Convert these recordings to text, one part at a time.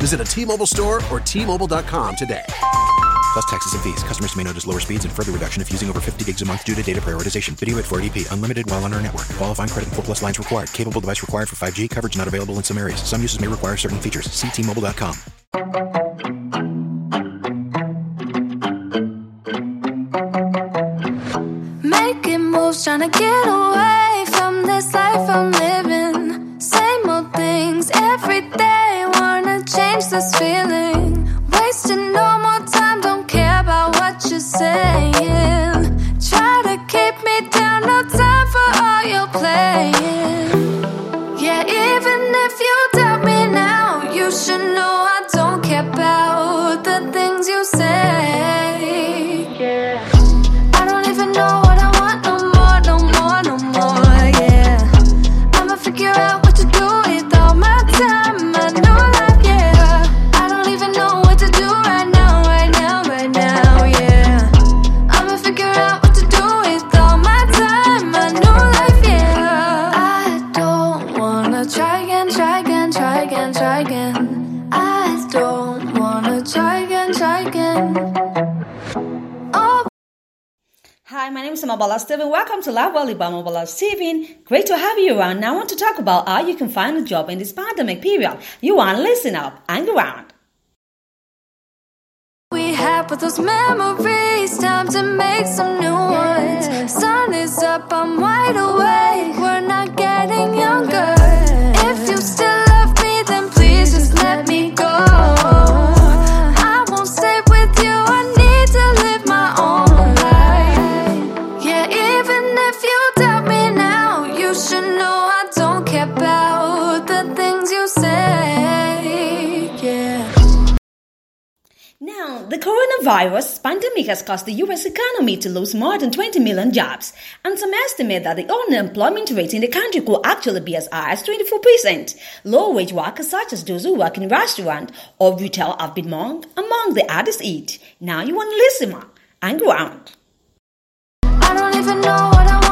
Visit a T-Mobile store or T-Mobile.com today. Plus taxes and fees. Customers may notice lower speeds and further reduction if using over 50 gigs a month due to data prioritization. Video at 480p. Unlimited while on our network. Qualifying credit and 4 plus lines required. Capable device required for 5G. Coverage not available in some areas. Some uses may require certain features. See T-Mobile.com. Making moves, trying to get away my name is Omobola Stephen. Welcome to Live Valley by Omobola Stephen. Great to have you around. Now I want to talk about how you can find a job in this pandemic period. You want to listen up and around. We had with those memories, time to make some new ones. Sun is up, I'm wide awake. We're not getting younger. Now, the coronavirus pandemic has caused the US economy to lose more than 20 million jobs, and some estimate that the unemployment rate in the country could actually be as high as 24%. Low wage workers, such as those who work in restaurant or retail, have been among, among the hardest hit. Now, you want to listen up and go around. I don't even know what I want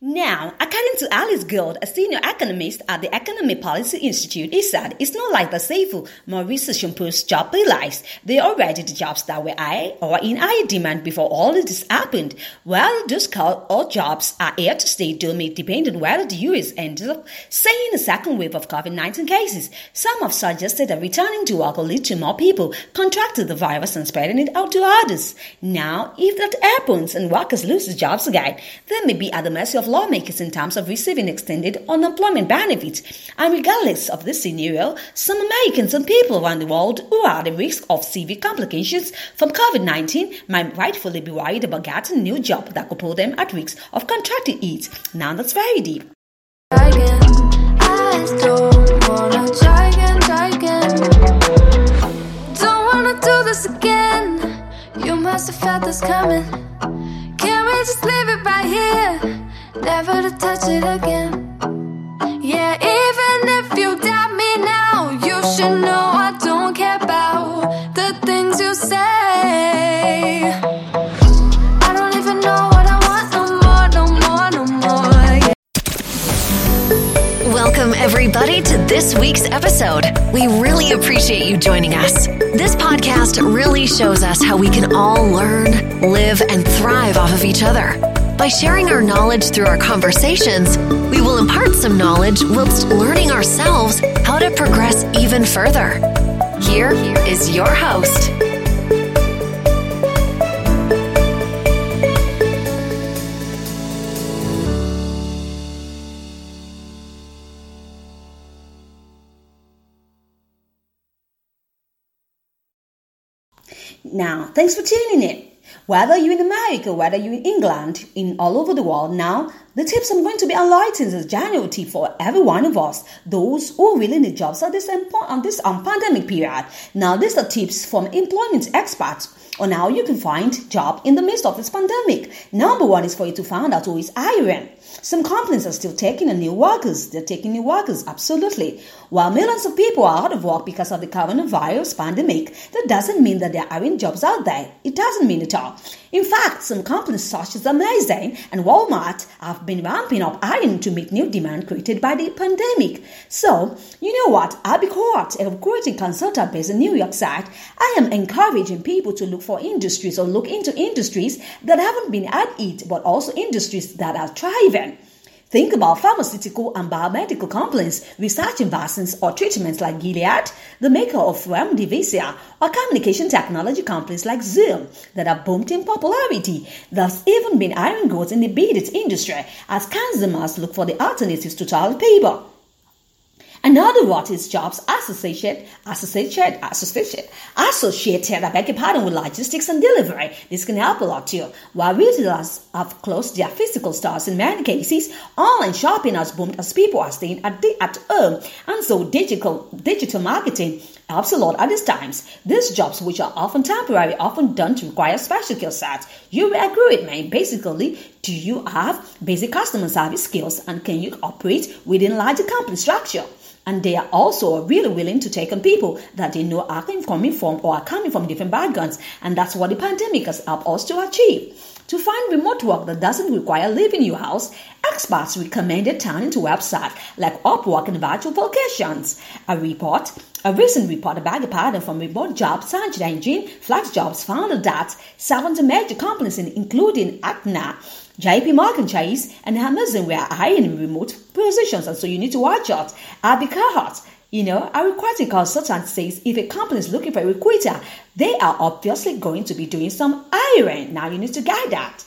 Now, according to Elise Gould, a senior economist at the Economic Policy Institute, he said it's not like the more recession proof job realized they already the jobs that were high or in higher demand before all this happened. Well, those called all jobs are here to stay, though may depend on whether the US ends up seeing a second wave of COVID 19 cases. Some have suggested that returning to work will lead to more people contracting the virus and spreading it out to others. Now, if that happens and workers lose jobs again, they may be at the mercy of lawmakers in terms of receiving extended unemployment benefits. And regardless of this scenario, some Americans and people around the world who are at risk of severe complications from COVID 19 might rightfully be worried about getting a new job that could put them at risk of contracting it. Now that's very deep. You must have felt this coming. Can we just leave it right here? Never to touch it again. Yeah, even if you doubt me now, you should know I don't care about the things you say. Welcome, everybody, to this week's episode. We really appreciate you joining us. This podcast really shows us how we can all learn, live, and thrive off of each other. By sharing our knowledge through our conversations, we will impart some knowledge whilst learning ourselves how to progress even further. Here is your host. Now, thanks for tuning in. Whether you're in America, whether you're in England, in all over the world, now the tips I'm going to be enlightening is genuine tip for every one of us, those who really need jobs at this on this um, pandemic period. Now, these are tips from employment experts on how you can find job in the midst of this pandemic. Number one is for you to find out who is hiring. Some companies are still taking new workers. They're taking new workers, absolutely. While millions of people are out of work because of the coronavirus pandemic, that doesn't mean that there aren't jobs out there. It doesn't mean at all. In fact, some companies such as Amazon and Walmart have been ramping up hiring to meet new demand created by the pandemic. So, you know what? Abby Kohut, a recruiting consultant based in New York, said, I am encouraging people to look for industries or look into industries that haven't been at it, but also industries that are thriving. Think about pharmaceutical and biomedical companies researching vaccines or treatments like Gilead, the maker of Remdesivir, or communication technology companies like Zoom that have boomed in popularity. There's even been iron growth in the bidet industry as consumers look for the alternatives to toilet paper. Another what is jobs associated, associated, associated, associated, I beg your pardon, with logistics and delivery. This can help a lot too. While retailers have closed their physical stores in many cases, online shopping has boomed as people are staying at, the, at home. And so digital, digital marketing helps a lot at these times. These jobs, which are often temporary, often don't require special skill sets. You agree with me. Basically, do you have basic customer service skills and can you operate within larger company structure? And they are also really willing to take on people that they know are coming from or are coming from different backgrounds. And that's what the pandemic has helped us to achieve. To find remote work that doesn't require leaving your house, experts recommended turning to websites like Upwork and Virtual Vocations. A report, a recent report about the pattern from remote job search engine FlexJobs found that 70 major companies, including Aetna, JP Morgan Chase and Amazon were hiring remote positions, and so you need to watch out. Abby Kohut, you know, a recruiting consultant says if a company is looking for a recruiter, they are obviously going to be doing some hiring. Now you need to guide that.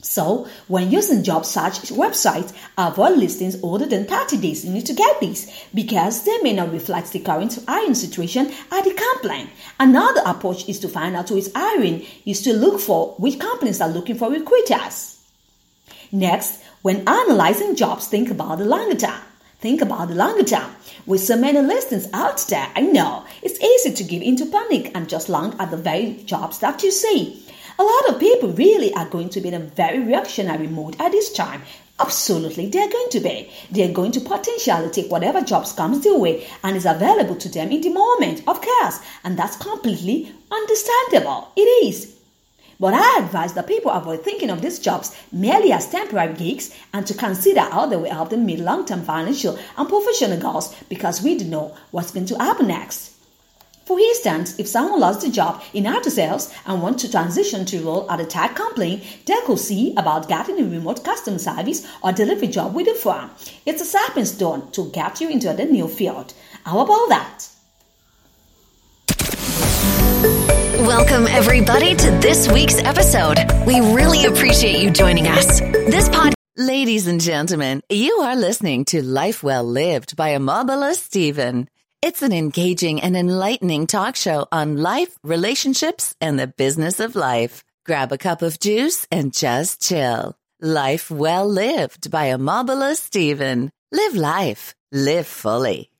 So, when using job search websites, avoid listings older than 30 days. You need to get these because they may not reflect the current hiring situation at the company. Another approach is to find out who is hiring, is to look for which companies are looking for recruiters. Next, when analyzing jobs, think about the longer term. Think about the longer term. With so many listings out there, I know it's easy to give into panic and just look at the very jobs that you see. A lot of people really are going to be in a very reactionary mode at this time. Absolutely, they're going to be. They're going to potentially take whatever jobs comes their way and is available to them in the moment, of course. And that's completely understandable. It is. But I advise that people avoid thinking of these jobs merely as temporary gigs and to consider how they will help them meet long term financial and professional goals because we don't know what's going to happen next. For instance, if someone lost a job in auto sales and wants to transition to a role at a tech company, they could see about getting a remote customer service or delivery job with a firm. It's a stepping stone to get you into the new field. How about that? Welcome, everybody, to this week's episode. We really appreciate you joining us. This podcast. Ladies and gentlemen, you are listening to Life Well Lived by Omobola Stephen. It's an engaging and enlightening talk show on life, relationships, and the business of life. Grab a cup of juice and just chill. Life Well Lived by Omobola Stephen. Live life. Live fully.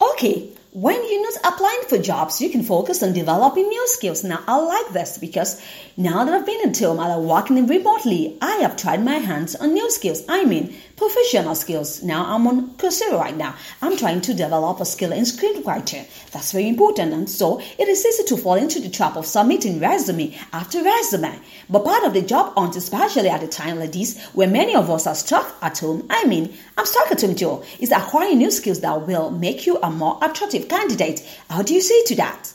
Okay, when you're not applying for jobs, you can focus on developing new skills. Now, I like this because now that I've been in Tilma, working remotely, I have tried my hands on new skills. I mean, professional skills. Now I'm on Coursera right now. I'm trying to develop a skill in screenwriting. That's very important. And so it is easy to fall into the trap of submitting resume after resume. But part of the job hunt, especially at a time like this, where many of us are stuck at home, I mean, I'm stuck at home too, is acquiring new skills that will make you a more attractive candidate. How do you see to that?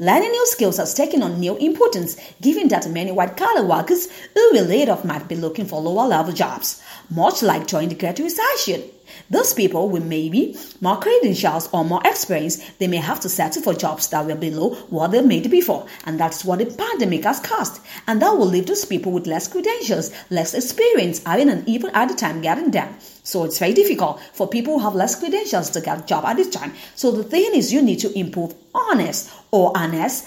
Learning new skills has taken on new importance, given that many white collar workers who will laid off might be looking for lower level jobs, much like during the Great Recession. Those people with maybe more credentials or more experience, they may have to settle for jobs that were below what they made before, and that's what the pandemic has caused. And that will leave those people with less credentials, less experience, having an even harder time getting them. So it's very difficult for people who have less credentials to get a job at this time. So the thing is, you need to improve honest or honest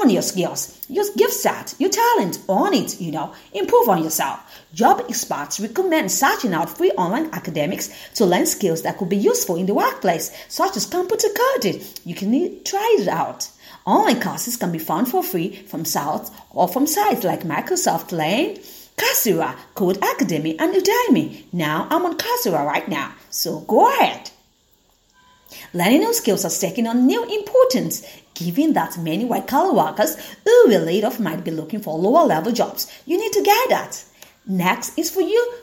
on your skills, your gift set, your talent, on it, you know, improve on yourself. Job experts recommend searching out free online academics to learn skills that could be useful in the workplace, such as computer coding. You can try it out. Online courses can be found for free from sites or from sites like Microsoft Learn, Coursera, Codecademy, and Udemy. Now I'm on Coursera right now, so go ahead. Learning new skills has taking on new importance, given that many white collar workers who were laid off might be looking for lower level jobs. You need to get that. Next is for you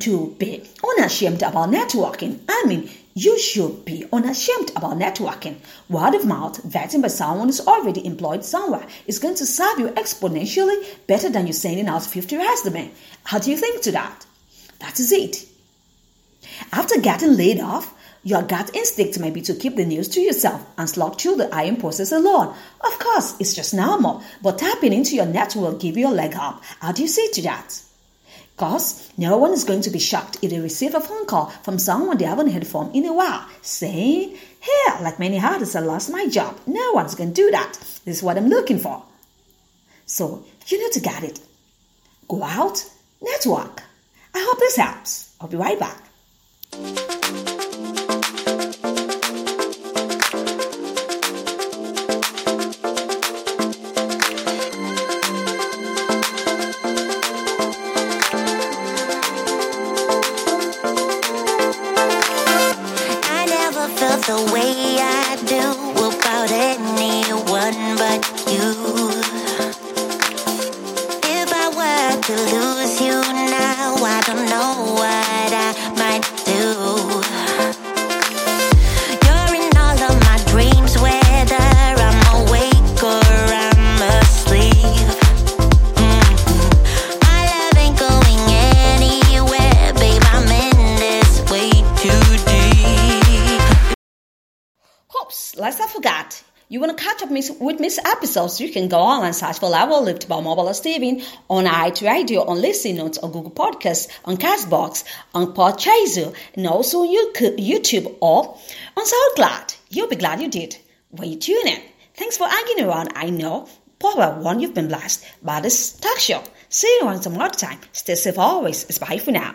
to be unashamed about networking. I mean, you should be unashamed about networking. Word of mouth, vetting by someone who's already employed somewhere, is going to serve you exponentially better than you sending out 50 resumes. How do you think to that? That is it. After getting laid off, your gut instinct may be to keep the news to yourself and slog through the iron process alone. Of course, it's just normal, but tapping into your network will give you a leg up. How do you say to that? Because no one is going to be shocked if they receive a phone call from someone they haven't heard from in a while saying, Here, like many artists, I lost my job. No one's going to do that. This is what I'm looking for. So, you need to get it. Go out, network. I hope this helps. I'll be right back. To lose you now, I don't know what I might do. You're in all of my dreams, whether I'm awake or I'm asleep. Mm-hmm. My love ain't going anywhere, babe. I'm in this way too deep. Oops, let's not forget. You want to catch miss, with Miss episodes, you can go on and search for Level Lift by Omobola Stephen on iRadio, on Listen Notes, on Google Podcasts, on Castbox, on Podchaser, and also on YouTube or on SoundCloud. You'll be glad you did. When you tune in. Thanks for hanging around. I know, probably one you've been blessed by this talk show. See you on some other time. Stay safe always. It's bye for now.